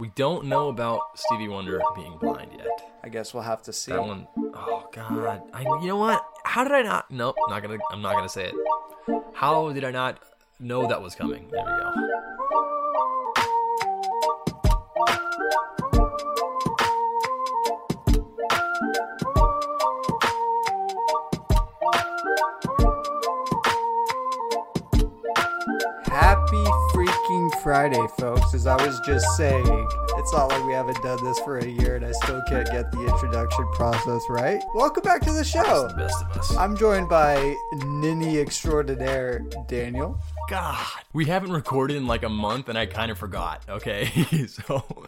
We don't know about Stevie Wonder being blind yet. I guess we'll have to see. That one, oh god. I, you know what? How did I not? Nope, not gonna. I'm not gonna say it. How did I not know that was coming? There we go. Friday, folks. As I was just saying, it's not like we haven't done this for a year and I still can't get the introduction process right. Welcome back to the show. The best of us. I'm joined by Ninny extraordinaire Daniel. God, we haven't recorded in like a month, and I kind of forgot. Okay, so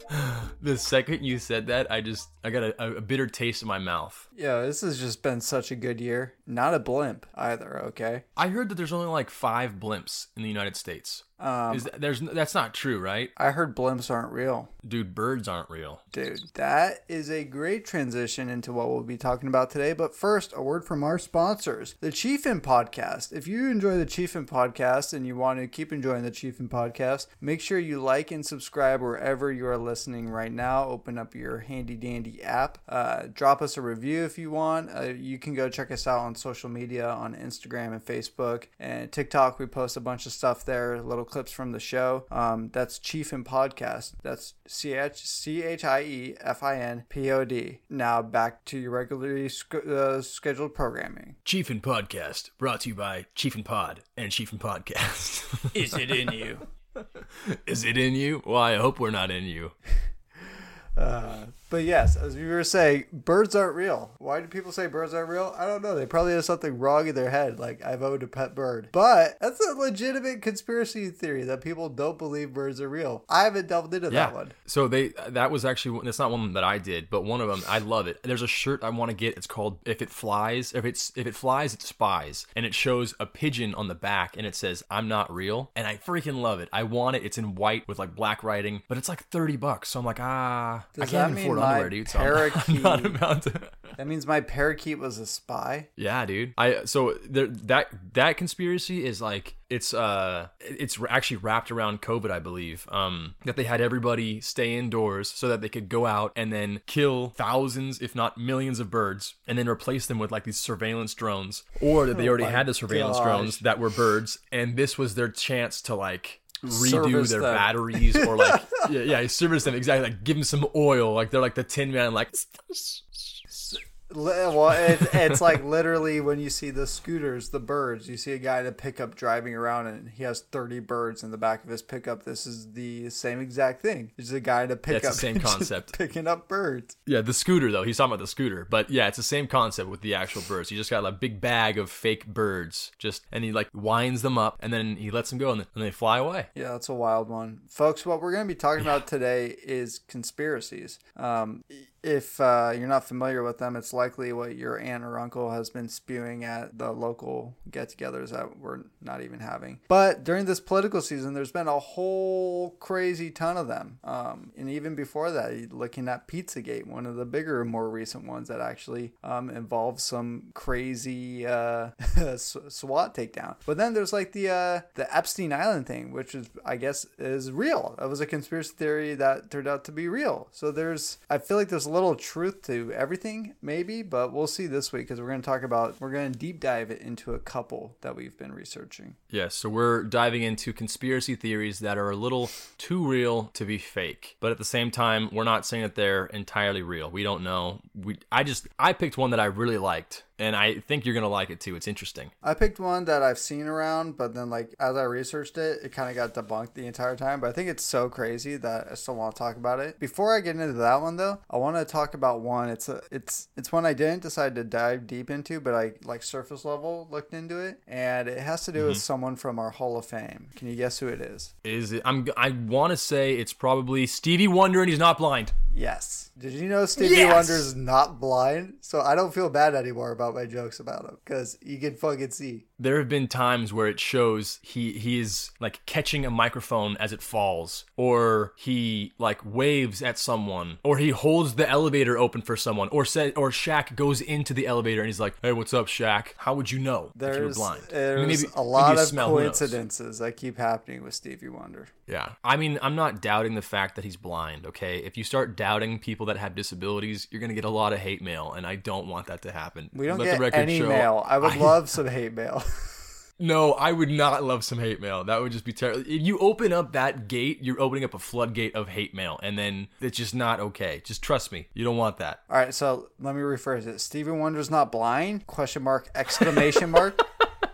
the second you said that, I just I got a, a bitter taste in my mouth. Yeah, this has just been such a good year. Not a blimp either. Okay. I heard that there's only like five blimps in the United States. Um, Is there's that's not true, right? I heard blimps aren't real. Dude, birds aren't real. Dude, that is a great transition into what we'll be talking about today. But first, a word from our sponsors, the Chiefin Podcast. If you enjoy the Chiefin Podcast and you want to keep enjoying the Chiefin Podcast, make sure you like and subscribe wherever you are listening right now. Open up your handy dandy app. Uh, drop us a review if you want. Uh, you can go check us out on social media on Instagram and Facebook and TikTok. We post a bunch of stuff there, little clips from the show. Um, that's Chiefin Podcast. That's C H C H I E F I N P O D. Now back to your regularly sc- uh, scheduled programming. Chief Chiefin Podcast, brought to you by Chief Chiefin Pod and Chief Chiefin Podcast. Is it in you? Is it in you? Well, I hope we're not in you. Uh, but yes, as you were saying, birds aren't real. Why do people say birds aren't real? I don't know. They probably have something wrong in their head, like I've owned a pet bird. But that's a legitimate conspiracy theory that people don't believe birds are real. I haven't delved into that one. So they that was actually that's not one that I did, but one of them I love it. There's a shirt I want to get. It's called "If It Flies." If it's if it flies, it spies, and it shows a pigeon on the back, and it says "I'm not real," and I freaking love it. I want it. It's in white with like black writing, but it's like thirty bucks. So I'm like, ah, Does I can't that even mean afford underwear, dude. So I'm, I'm parakeet- not. That means my parakeet was a spy. Yeah, dude. I so there that that conspiracy is like it's uh it's actually wrapped around COVID, I believe. Um, that they had everybody stay indoors so that they could go out and then kill thousands, if not millions, of birds, and then replace them with like these surveillance drones, or that they already Oh had the surveillance gosh. drones that were birds, and this was their chance to like redo their them. batteries or like yeah, yeah service them exactly like give them some oil like they're like the tin man like Li- Well, it, it's like literally when you see the scooters, the birds. You see a guy in a pickup driving around, and he has thirty birds in the back of his pickup. This is the same exact thing. There's a guy in a pickup, the same concept. picking up birds. Yeah, the scooter though. He's talking about the scooter, but yeah, it's the same concept with the actual birds. He just got like, a big bag of fake birds, just and he like winds them up, and then he lets them go, and then, and they fly away. Yeah, that's a wild one, folks. What we're going to be talking about today is conspiracies. Um, if uh, you're not familiar with them, it's likely what your aunt or uncle has been spewing at the local get-togethers that we're not even having. But during this political season, there's been a whole crazy ton of them, um, and even before that, looking at PizzaGate, one of the bigger, more recent ones that actually um, involves some crazy uh, SWAT takedown. But then there's like the uh, the Epstein Island thing, which is I guess is real. It was a conspiracy theory that turned out to be real. So there's I feel like there's little truth to everything, maybe, but we'll see this week because we're going to talk about we're going to deep dive it into a couple that we've been researching. Yes, so we're diving into conspiracy theories that are a little too real to be fake, but at the same time, we're not saying that they're entirely real. We don't know. We I just I picked one that I really liked, and I think you're gonna like it too. It's interesting. I picked one that I've seen around, but then like as I researched it, it kind of got debunked the entire time. But I think it's so crazy that I still want to talk about it. Before I get into that one though, I want to talk about one. It's a it's it's one I didn't decide to dive deep into, but I like surface level looked into it, and it has to do with mm-hmm. someone from our Hall of Fame. Can you guess who it is? Is it? I'm I want to say it's probably Stevie Wonder, and he's not blind. Yes. Did you know Stevie Yes! is not blind? So I don't feel bad anymore about my jokes about him because you can fucking see. There have been times where it shows he he is like catching a microphone as it falls, or he like waves at someone, or he holds the elevator open for someone, or said or Shaq goes into the elevator and he's like, "Hey, what's up, Shaq? How would you know if you were There's, blind?" I mean, maybe- a maybe lot of smell, coincidences that keep happening with Stevie Wonder. Yeah. I mean, I'm not doubting the fact that he's blind, okay? If you start doubting people that have disabilities, you're going to get a lot of hate mail, and I don't want that to happen. We don't Let get the record any show, mail. I would love some hate mail. No, I would not love some hate mail. That would just be terrible. If you open up that gate, you're opening up a floodgate of hate mail, and then it's just not okay. Just trust me. You don't want that. All right, so let me rephrase it. Stevie Wonder's not blind? Question mark exclamation mark.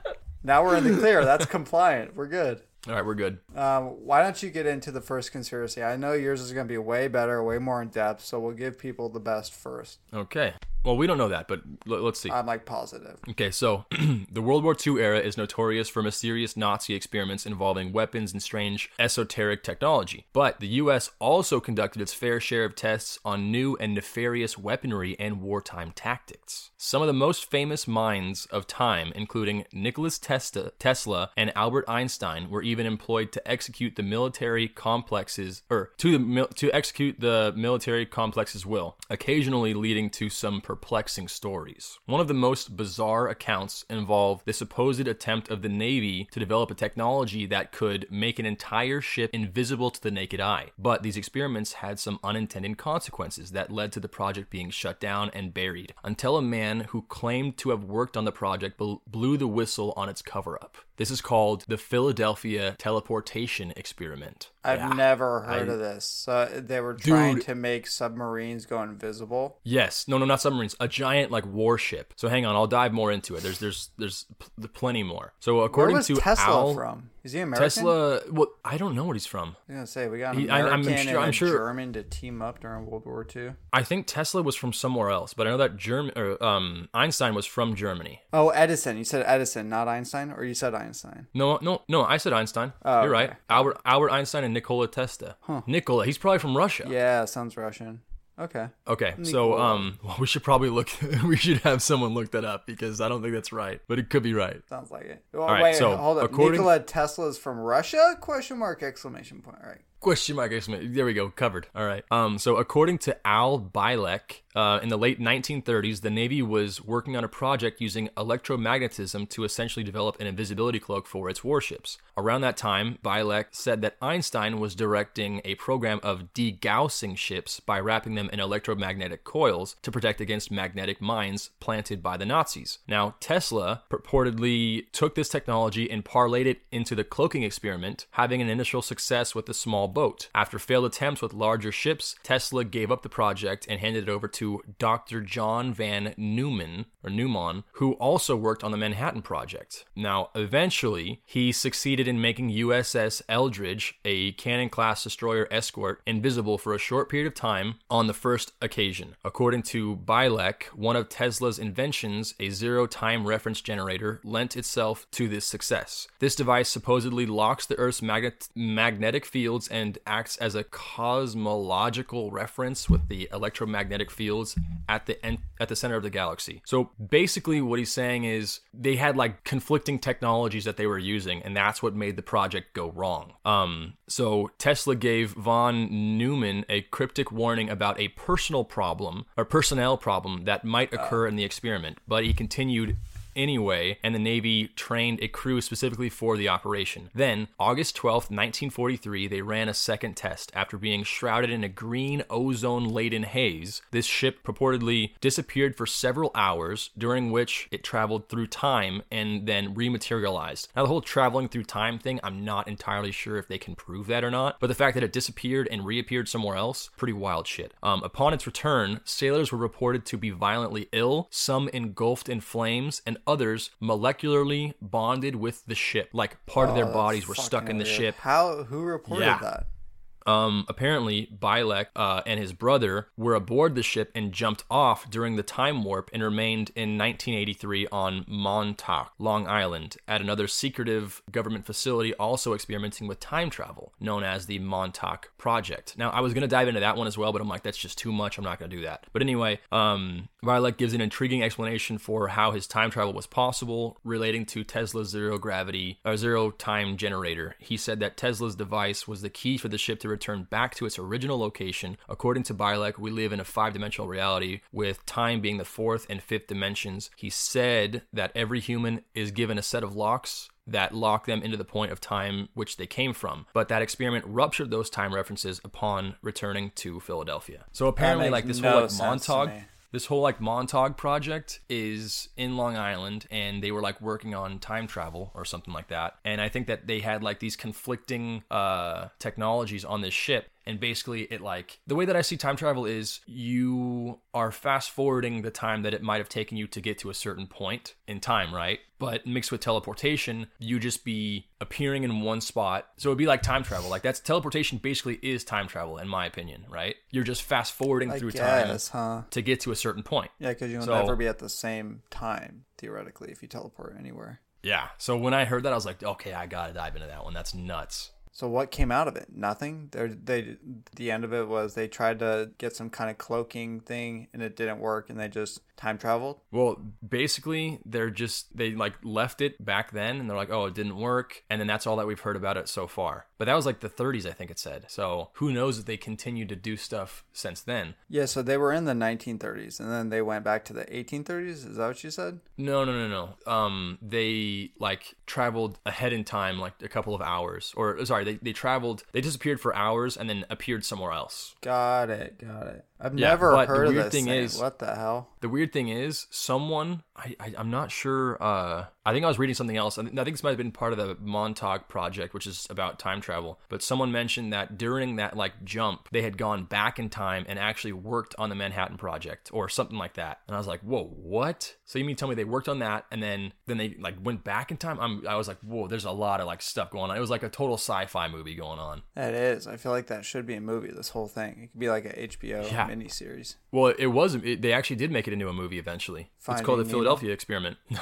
now we're in the clear. That's compliant. We're good. All right, we're good. Um, why don't you get into the first conspiracy? I know yours is going to be way better, way more in depth, so we'll give people the best first. Okay. Well, we don't know that, but l- let's see. I'm like positive. Okay, so the World War II era is notorious for mysterious Nazi experiments involving weapons and strange esoteric technology. But the US also conducted its fair share of tests on new and nefarious weaponry and wartime tactics. Some of the most famous minds of time, including Nicholas Tesla, Tesla and Albert Einstein, were even employed to execute the military complexes or to the mil- to execute the military complex's will, occasionally leading to some perplexing stories. One of the most bizarre accounts involved the supposed attempt of the Navy to develop a technology that could make an entire ship invisible to the naked eye. But these experiments had some unintended consequences that led to the project being shut down and buried until a man who claimed to have worked on the project blew the whistle on its cover up. This is called the Philadelphia teleportation experiment. I've Yeah. never heard I- of this. So they were trying Dude. to make submarines go invisible. Yes, no, no, not submarines. A giant like warship. So hang on, I'll dive more into it. There's, there's, there's pl- plenty more. So according to Tesla Al, from? Is he American? Tesla. Well, I don't know what he's from. I was gonna say we got an He- I- I'm American sure- I'm sure- German to team up during World War II. I think Tesla was from somewhere else, but I know that German or um, Einstein was from Germany. Oh, Edison. You said Edison, not Einstein, or you said Einstein? No, no, no. I said Einstein. Oh, You're right. Albert Albert Einstein and Nikola Tesla. Nikola. He's probably from Russia. Yeah, sounds Russian. Okay. Okay, so um, well, we should probably look. we should have someone look that up because I don't think that's right, but it could be right. Sounds like it. Oh, right, wait, so, hold up. according- Nikola Tesla is from Russia? Question mark exclamation point. All right. Question mark exclamation. There we go. Covered. All right. Um. So according to Al Bielek, uh, in the late 1930s, the Navy was working on a project using electromagnetism to essentially develop an invisibility cloak for its warships. Around that time, Bielek said that Einstein was directing a program of degaussing ships by wrapping them in electromagnetic coils to protect against magnetic mines planted by the Nazis. Now, Tesla purportedly took this technology and parlayed it into the cloaking experiment, having an initial success with the small boat. After failed attempts with larger ships, Tesla gave up the project and handed it over to Dr. John von Neumann or Newman, who also worked on the Manhattan Project. Now, eventually, he succeeded in making USS Eldridge, a cannon-class destroyer escort, invisible for a short period of time on the first occasion. According to Bielek, one of Tesla's inventions, a zero-time reference generator, lent itself to this success. This device supposedly locks the Earth's magnet- magnetic fields and acts as a cosmological reference with the electromagnetic fields at the en- at the center of the galaxy. So basically, what he's saying is they had like conflicting technologies that they were using, and that's what made the project go wrong. Um, so Tesla gave von Neumann a cryptic warning about a personal problem or personnel problem that might occur in the experiment, but he continued anyway, and the Navy trained a crew specifically for the operation. Then, August 12, 1943, they ran a second test. After being shrouded in a green ozone laden haze, this ship purportedly disappeared for several hours, during which it traveled through time and then rematerialized. Now, the whole traveling through time thing, I'm not entirely sure if they can prove that or not, but the fact that it disappeared and reappeared somewhere else, pretty wild shit. Um, upon its return, sailors were reported to be violently ill, some engulfed in flames, and others molecularly bonded with the ship. Like part of their Oh, bodies were stuck in the weird. ship. How? Who reported Yeah. that? Um, apparently, Bielek uh, and his brother were aboard the ship and jumped off during the time warp and remained in 1983 on Montauk, Long Island, at another secretive government facility also experimenting with time travel, known as the Montauk Project. Now, I was going to dive into that one as well, but I'm like, that's just too much. I'm not going to do that. But anyway, um, Bielek gives an intriguing explanation for how his time travel was possible relating to Tesla's zero gravity or zero time generator. He said that Tesla's device was the key for the ship to return back to its original location. According to Bielek, we live in a five dimensional reality with time being the fourth and fifth dimensions. He said that every human is given a set of locks that lock them into the point of time which they came from. But that experiment ruptured those time references upon returning to Philadelphia. So apparently, like this no whole like sense to Montauk, me. This whole like Montauk project is in Long Island, and they were like working on time travel or something like that. And I think that they had like these conflicting uh, technologies on this ship. And basically, it like the way that I see time travel is you are fast forwarding the time that it might have taken you to get to a certain point in time, right? But mixed with teleportation, you just be appearing in one spot. So it'd be like time travel. Like that's teleportation basically is time travel, in my opinion, right? You're just fast forwarding I through time huh? to get to a certain point. Yeah, because you'll So- never be at the same time theoretically if you teleport anywhere. Yeah. So when I heard that, I was like, okay, I gotta dive into that one. That's nuts. So what came out of it? Nothing. They they the end of it was they tried to get some kind of cloaking thing and it didn't work and they just time traveled. Well, basically, they're just they like left it back then, and they're like, oh, it didn't work, and then that's all that we've heard about it so far. But that was like the 30s, I think it said. So who knows if they continued to do stuff since then? Yeah, so they were in the 1930s and then they went back to the 1830s. Is that what you said? No, no, no, no. Um, they like traveled ahead in time, like a couple of hours, or sorry, they they traveled, they disappeared for hours and then appeared somewhere else. Got it. Got it. I've Yeah, never the heard of weird this thing thing. is- what the hell? The weird thing is, someone I, I I'm not sure. Uh, I think I was reading something else. I think I think this might have been part of the Montauk project, which is about time travel. But someone mentioned that during that like jump, they had gone back in time and actually worked on the Manhattan Project or something like that. And I was like, whoa, what? So you mean tell me they worked on that and then then they like went back in time? I'm I was like, whoa, there's a lot of like stuff going on. It was like a total sci-fi movie going on. That is. I feel like that should be a movie. This whole thing. It could be like a HBO Yeah. Miniseries. Well, it was. It, they actually did make it into a movie eventually. it's called the Nemo? Philadelphia Experiment. No,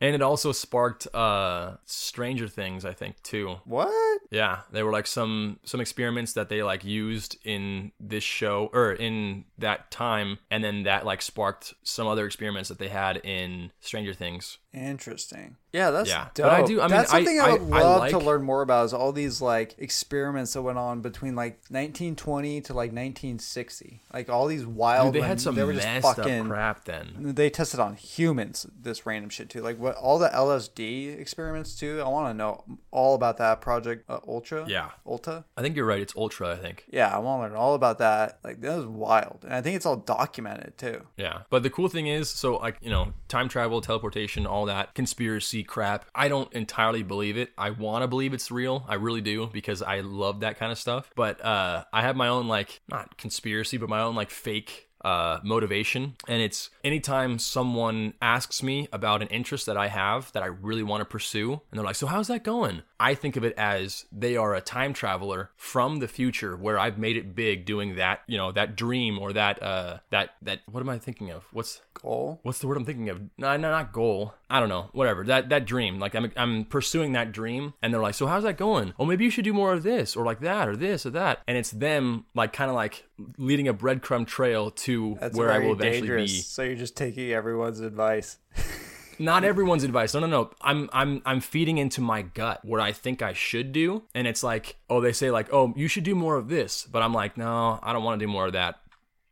and it also sparked uh, Stranger Things, I think, too. What? Yeah, there were like some some experiments that they like used in this show or in that time, and then that like sparked some other experiments that they had in Stranger Things. Interesting. Yeah, that's Yeah, dope. but I do- I mean, that's something I, I- would I- love to learn more about. Is all these like experiments that went on between like 1920 to like 1960, like all these wild. Dude, they had some they were just fucking. crap then. They tested on humans this random shit too. Like what all the LSD experiments too. I want to know all about that project uh, Ultra. Yeah. Ulta. I think you're right. It's Ultra. I think. Yeah, I want to learn all about that. Like that was wild, and I think it's all documented too. Yeah. But the cool thing is, so like, you know, time travel, teleportation, all that conspiracy crap. I don't entirely believe it. I want to believe it's real. I really do because I love that kind of stuff. But uh I have my own like not conspiracy, but my own like fake uh, motivation. And it's anytime someone asks me about an interest that I have that I really want to pursue, and they're like, So, how's that going? I think of it as they are a time traveler from the future where I've made it big doing that, you know, that dream or that, uh, that, that, what am I thinking of? What's, Goal. what's the word I'm thinking of? No, no, not goal. I don't know. Whatever. That that dream. Like I'm I'm pursuing that dream, and they're like, so how's that going? Oh, maybe you should do more of this, or like that, or this, or that. And it's them like kind of like leading a breadcrumb trail to That's where I will eventually dangerous. be. So you're just taking everyone's advice. Not everyone's advice. No, no, no. I'm I'm I'm feeding into my gut what I think I should do, and it's like, oh, they say like, oh, you should do more of this, but I'm like, no, I don't want to do more of that.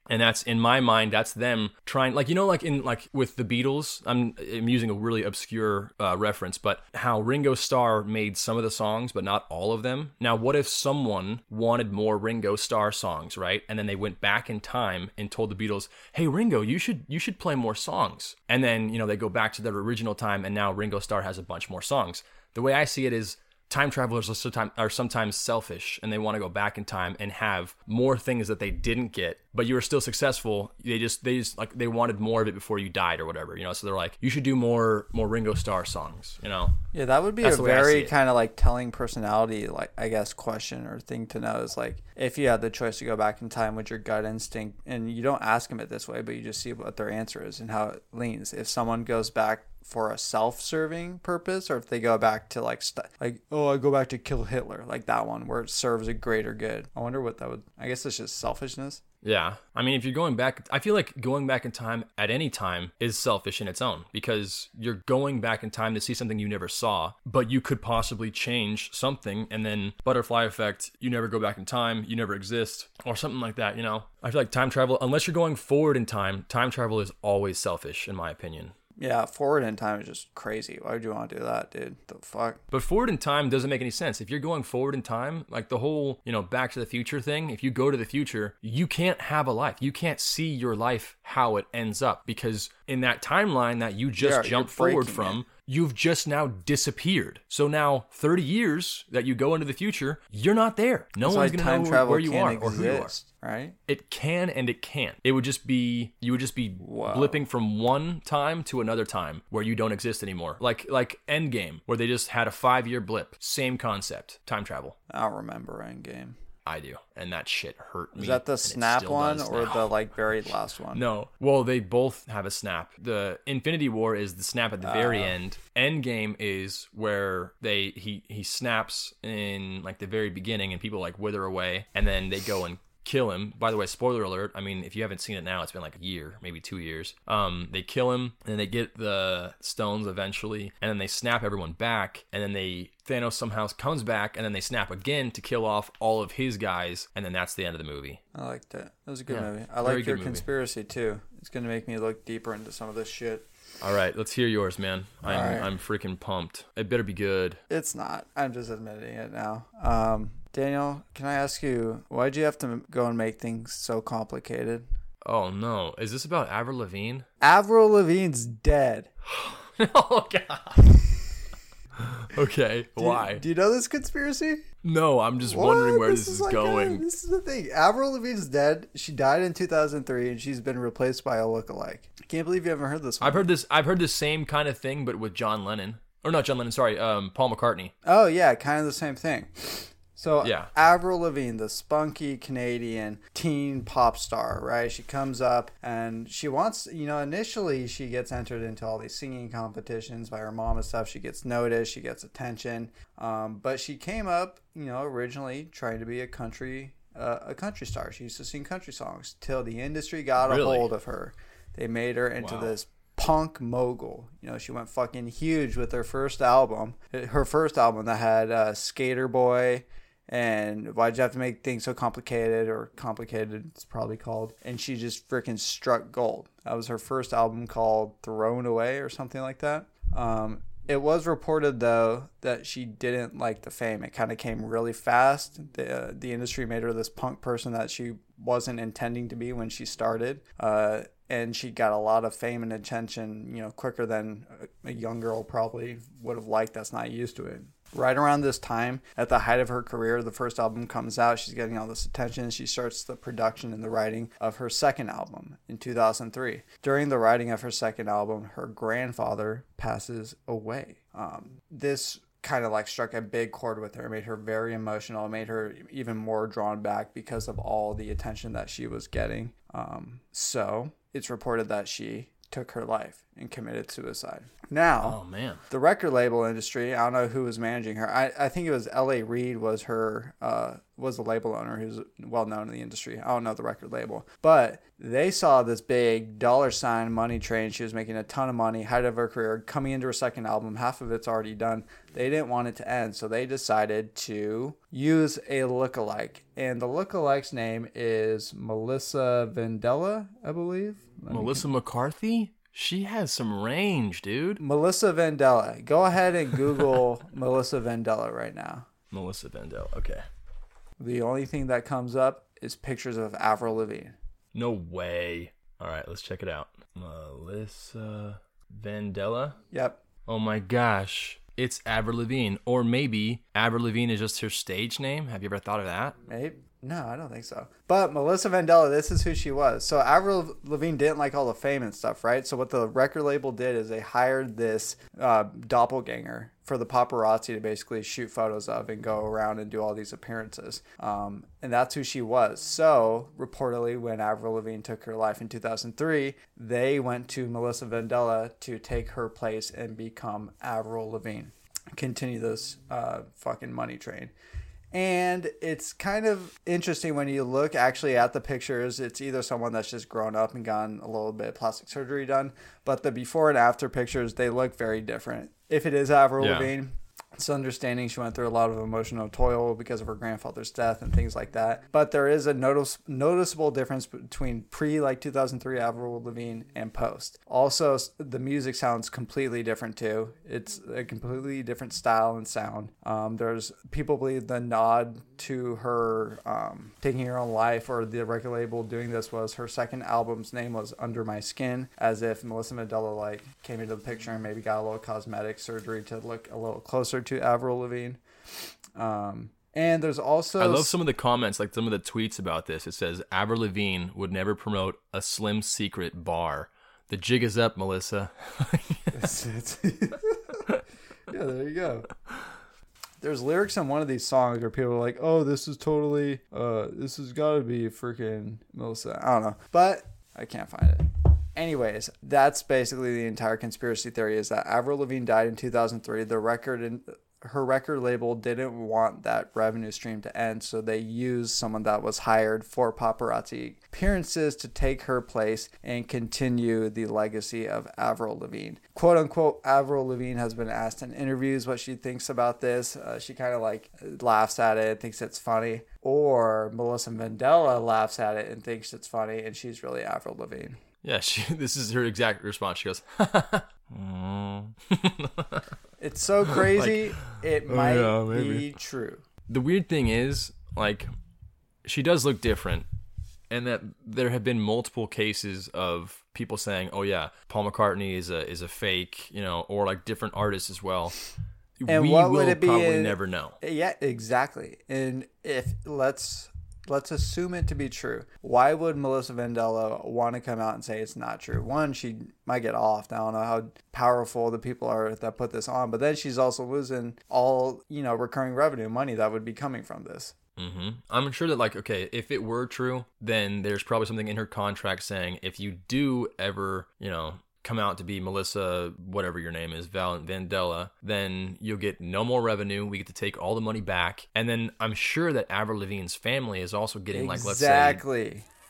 And that's in my mind that's them trying like you know like in like with the beatles i'm, I'm using a really obscure uh, reference but how ringo starr made some of the songs but not all of them. Now what if someone wanted more ringo starr songs right? And then they went back in time and told the beatles hey ringo you should you should play more songs. And then you know they go back to their original time and now ringo starr has a bunch more songs. The way i see it is time travelers are sometimes are sometimes selfish and they want to go back in time and have more things that they didn't get, but you were still successful. They just they just like they wanted more of it before you died or whatever, you know. So they're like, you should do more more Ringo Starr songs, you know. Yeah, that would be That's a the way I see very kind of like telling personality, like I guess, question or thing to know is like if you had the choice to go back in time with your gut instinct, and you don't ask them it this way, but you just see what their answer is and how it leans. If someone goes back for a self-serving purpose, or if they go back to like st- like oh I go back to kill Hitler, like that one where it serves a greater good. I wonder what that would. I guess it's just selfishness. Yeah. I mean, if you're going back, I feel like going back in time at any time is selfish in its own because you're going back in time to see something you never saw, but you could possibly change something and then butterfly effect, you never go back in time, you never exist, or something like that, you know? I feel like time travel, unless you're going forward in time, time travel is always selfish, in my opinion. Yeah, forward in time is just crazy. Why would you want to do that, dude? The fuck. But forward in time doesn't make any sense. If you're going forward in time, like the whole, you know, back to the future thing, if you go to the future, you can't have a life. You can't see your life how it ends up because in that timeline that you just Yeah, jumped forward from, you've just now disappeared. So now 30 years that you go into the future, you're not there. No That's one's going to know travel where you are can't or who you are. right? It can and it can't. It would just be you would just be blipping from one time to another time where you don't exist anymore. Like like Endgame, where they just had a five year blip. Same concept. Time travel. I don't remember Endgame. I do. And that shit hurt me. Is that the snap one or now. the like very last one? No. Well, they both have a snap. The Infinity War is the snap at the very Ah. end. Endgame is where they he he snaps in like the very beginning and people like wither away and then they go and kill him. By the way, spoiler alert. I mean, if you haven't seen it now, it's been like a year, maybe 2 years. Um they kill him and then they get the stones eventually and then they snap everyone back and then they Thanos somehow comes back and then they snap again to kill off all of his guys and then that's the end of the movie. I liked it. It was a good Yeah, movie. I like your movie. conspiracy too. It's gonna make me look deeper into some of this shit. All right, let's hear yours, man. I'm right. I'm freaking pumped. It better be good. It's not. I'm just admitting it now. Um, Daniel, can I ask you why'd you have to go and make things so complicated? Oh no, is this about Avril Lavigne? Avril Lavigne's dead. oh god. okay, Do you- why? Do you know this conspiracy? no, I'm just wondering where this, is, like going. this is the thing. Avril Lavigne's dead. She died in 2003, and she's been replaced by a lookalike. I can't believe you haven't heard this one. I've heard this. I've heard the same kind of thing, but with John Lennon, or not John Lennon. Sorry, um, Paul McCartney. Oh yeah, kind of the same thing. So Yeah. Avril Lavigne, the spunky Canadian teen pop star, right? She comes up and she wants, you know, initially she gets entered into all these singing competitions by her mom and stuff. She gets noticed, she gets attention, um, but she came up, you know, originally trying to be a country, uh, a country star. She used to sing country songs till the industry got a hold of her. They made her into Wow. this punk mogul. You know, she went fucking huge with her first album. Her first album that had uh, Skater Boy and Why'd You Have to Make Things So Complicated or Complicated, it's probably called. And she just freaking struck gold. That was her first album called Thrown Away or something like that. Um, it was reported though that she didn't like the fame. It kind of came really fast. The uh, the industry made her this punk person that she wasn't intending to be when she started. Uh, and she got a lot of fame and attention, you know, quicker than a a young girl probably would have liked that's not used to it. Right around this time, at the height of her career, the first album comes out. She's getting all this attention. She starts the production and the writing of her second album in 2003. During the writing of her second album, her grandfather passes away. Um, this kind of like struck a big chord with her, made her very emotional, made her even more drawn back because of all the attention that she was getting. Um, so it's reported that she took her life and committed suicide. Now, Oh man. the record label industry, I don't know who was managing her. I, I think it was L.A. Reid was her uh, was the label owner who's well known in the industry. I don't know the record label, but they saw this big dollar sign money train. She was making a ton of money, height of her career, coming into her second album. Half of it's already done. They didn't want it to end, so they decided to use a lookalike, and the lookalike's name is Melissa Vandella, I believe. Let me Melissa McCarthy? She has some range, dude. Melissa Vandella. Go ahead and Google Melissa Vandella right now. Melissa Vandell. Okay. The only thing that comes up is pictures of Avril Lavigne. No way. All right, let's check it out. Melissa Vandella. Yep. Oh my gosh. it's Avril Lavigne, or maybe Avril Lavigne is just her stage name. Have you ever thought of that? Maybe. No, I don't think so. But Melissa Vandella, this is who she was. So Avril Lavigne didn't like all the fame and stuff, right? So what the record label did is they hired this uh, doppelganger for the paparazzi to basically shoot photos of and go around and do all these appearances. Um, and that's who she was. So reportedly, when Avril Lavigne took her life in 2003, they went to Melissa Vandella to take her place and become Avril Lavigne. Continue this uh, fucking money train. And it's kind of interesting when you look actually at the pictures. It's either someone that's just grown up and gotten a little bit of plastic surgery done, but the before and after pictures, they look very different. If it is Avril Yeah. Lavigne, it's understanding she went through a lot of emotional toil because of her grandfather's death and things like that. But there is a notice, noticeable difference between pre like 2003 Avril Lavigne and post. Also, the music sounds completely different too. It's a completely different style and sound. Um, there's people believe the nod to her um, taking her own life or the record label doing this was her second album's name was Under My Skin, as if Melissa Mandela like came into the picture and maybe got a little cosmetic surgery to look a little closer to Avril Lavigne. Um, and there's also I love some of the comments, like some of the tweets about this. It says Avril Lavigne would never promote a Slim Secret bar. The jig is up, Melissa. It's- it's- yeah, there you go. There's lyrics in one of these songs where people are like, "Oh, this is totally, uh, this has got to be freaking Melissa." I don't know, but I can't find it. Anyways, that's basically the entire conspiracy theory: is that Avril Lavigne died in 2003. The record and her record label didn't want that revenue stream to end, so they used someone that was hired for paparazzi appearances to take her place and continue the legacy of Avril Lavigne. Quote unquote, Avril Lavigne has been asked in interviews what she thinks about this. Uh, she kind of like laughs at it, thinks it's funny. Or Melissa Mandela laughs at it and thinks it's funny, and she's really Avril Lavigne. Yeah, she, this is her exact response. She goes, "Mm." It's so crazy, it might Oh, yeah, be true. the weird thing is, like, she does look different, and that there have been multiple cases of people saying, "Oh yeah, Paul McCartney is a is a fake," you know, or like different artists as well. And we what will would it be probably in- never know. Yeah, exactly. And if let's let's assume it to be true, why would Melissa Vandella want to come out and say it's not true? One, she might get off. I don't know how powerful the people are that put this on, but then she's also losing all you know recurring revenue money that would be coming from this. hmm I'm sure that, like, okay, if it were true, then there's probably something in her contract saying if you do ever, you know, come out to be Melissa, whatever your name is, Val Vandella, then you'll get no more revenue. We get to take all the money back, and then I'm sure that Avril Lavigne's family is also getting like, let's say,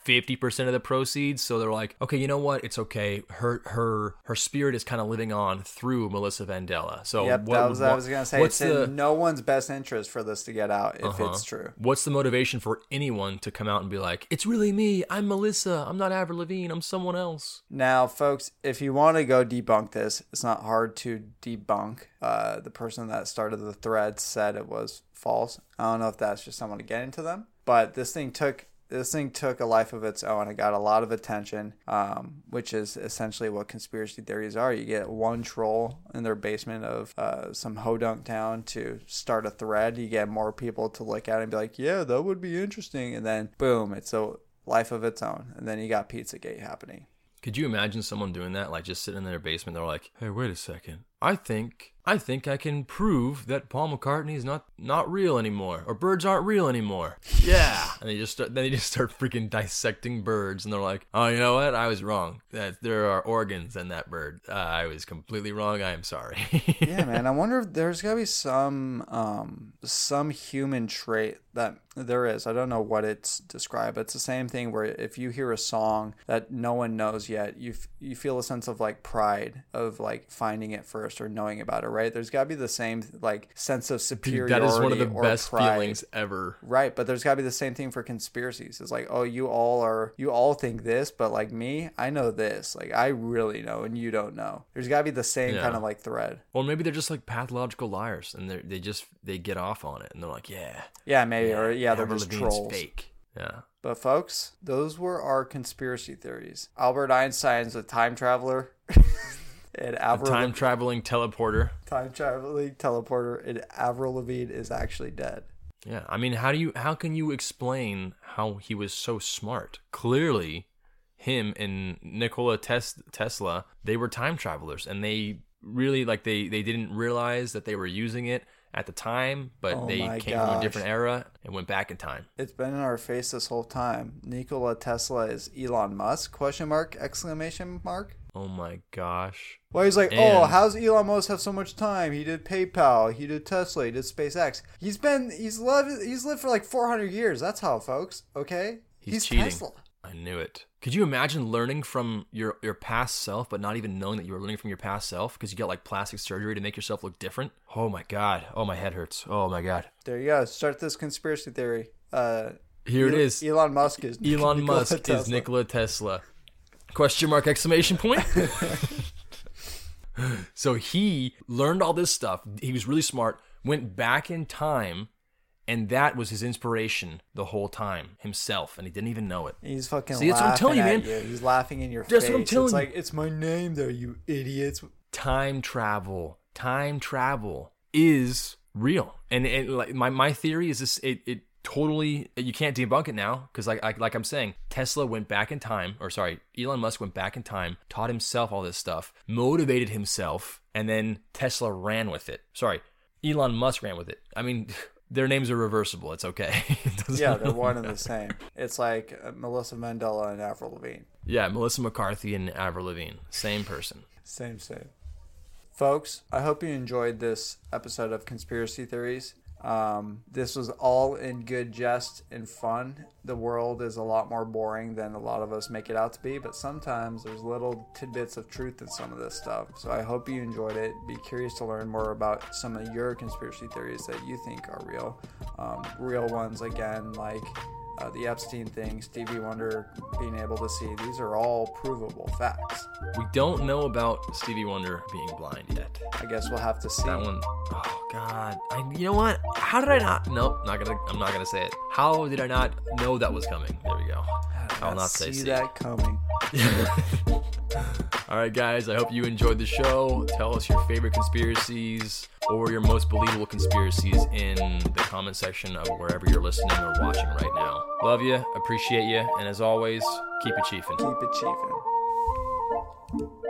exactly. fifty percent of the proceeds. So they're like, okay, you know what? It's okay. Her her her spirit is kind of living on through Melissa Vandella. So Yep, what that was wa- I was gonna say. It's the in no one's best interest for this to get out if Uh-huh. it's true. What's the motivation for anyone to come out and be like, "It's really me. I'm Melissa. I'm not Avril Lavigne. I'm someone else." Now, folks, if you want to go debunk this, it's not hard to debunk. Uh, the person that started the thread said it was false. I don't know if that's just someone to get into them, but this thing took this thing took a life of its own. It got a lot of attention, um, which is essentially what conspiracy theories are. You get one troll in their basement of uh, some hodunk town to start a thread. You get more people to look at it and be like, "Yeah, that would be interesting," and then boom, it's a life of its own. And then you got Pizzagate happening. Could you imagine someone doing that, like just sitting in their basement? They're like, "Hey, wait a second. I think I think I can prove that Paul McCartney is not not real anymore, or birds aren't real anymore." Yeah, and they just start, then they just start freaking dissecting birds, and they're like, "Oh, you know what? I was wrong. That there are organs in that bird. Uh, I was completely wrong. I am sorry." yeah, man. I wonder if there's gotta be some um some human trait that there is. I don't know what it's described. But it's the same thing where if you hear a song that no one knows yet, you f- you feel a sense of like pride of like finding it first or knowing about it, right? There's gotta be the same like sense of superiority. that is one of the best pride. feelings ever. Right, but there's got to be the same thing for conspiracies. It's like, oh, you all are, you all think this, but like me, I know this. Like, I really know, and you don't know. There's got to be the same Yeah. kind of like thread. Or maybe they're just like pathological liars, and they they just they get off on it, and they're like, "Yeah, Yeah, maybe, or yeah, they're just trolls. fake." Yeah. But folks, those were our conspiracy theories. Albert Einstein's a time traveler. and Avril Time traveling teleporter. time traveling teleporter, and Avril Lavigne is actually dead. Yeah, I mean, how do you how can you explain how he was so smart? Clearly, him and Nikola Tes- Tesla, they were time travelers, and they really like they they didn't realize that they were using it at the time, but Oh they came from a different era and went back in time. It's been in our face this whole time. Nikola Tesla is Elon Musk? Question mark exclamation mark. Oh my gosh. Well, he's like, oh, how's Elon Musk have so much time? He did PayPal, he did Tesla, he did SpaceX. He's been, he's lived, he's lived for like 400 years. That's how, folks. Okay, He's cheating. Tesla. I knew it. Could you imagine learning from your your past self, but not even knowing that you were learning from your past self because you got like plastic surgery to make yourself look different? Oh my god. Oh my head hurts. Oh my god. There you go. Start this conspiracy theory. Uh, Here it is. Elon Musk is Elon Nikola Musk is Nikola Tesla. Question mark exclamation point. so he learned all this stuff. He was really smart, went back in time, and that was his inspiration the whole time himself, and he didn't even know it. He's fucking See, that's what I'm telling you, at you. He's laughing in your That's face. what I'm telling it's you. like, it's my name there, you idiots. Time travel, time travel is real, and it, like my my theory is this: it it totally you can't debunk it now because like, like like I'm saying, Tesla went back in time, or sorry, Elon Musk went back in time, taught himself all this stuff, motivated himself, and then Tesla ran with it. Sorry, Elon Musk ran with it. I mean. Their names are reversible. It's okay. It Yeah, they're one and the same. It's like uh, Melissa Mandela and Avril Lavigne. yeah, Melissa McCarthy and Avril Lavigne, same person. Same, same. Folks, I hope you enjoyed this episode of Conspiracy Theories. Um, this was all in good jest and fun. The world is a lot more boring than a lot of us make it out to be, but sometimes there's little tidbits of truth in some of this stuff. So I hope you enjoyed it. Be curious to learn more about some of your conspiracy theories that you think are real. Um, real ones, again, like uh, the Epstein thing, Stevie Wonder being able to see. These are all provable facts. We don't know about Stevie Wonder being blind yet. I guess we'll have to see. That one, oh god! I, you know what? How did I not? Nope, not gonna. I'm not gonna say it. How did I not know that was coming? There we go. I will not say see C. that coming. All right, guys. I hope you enjoyed the show. Tell us your favorite conspiracies or your most believable conspiracies in the comment section of wherever you're listening or watching right now. Love you, appreciate you, and as always, keep it chiefin'. Keep it.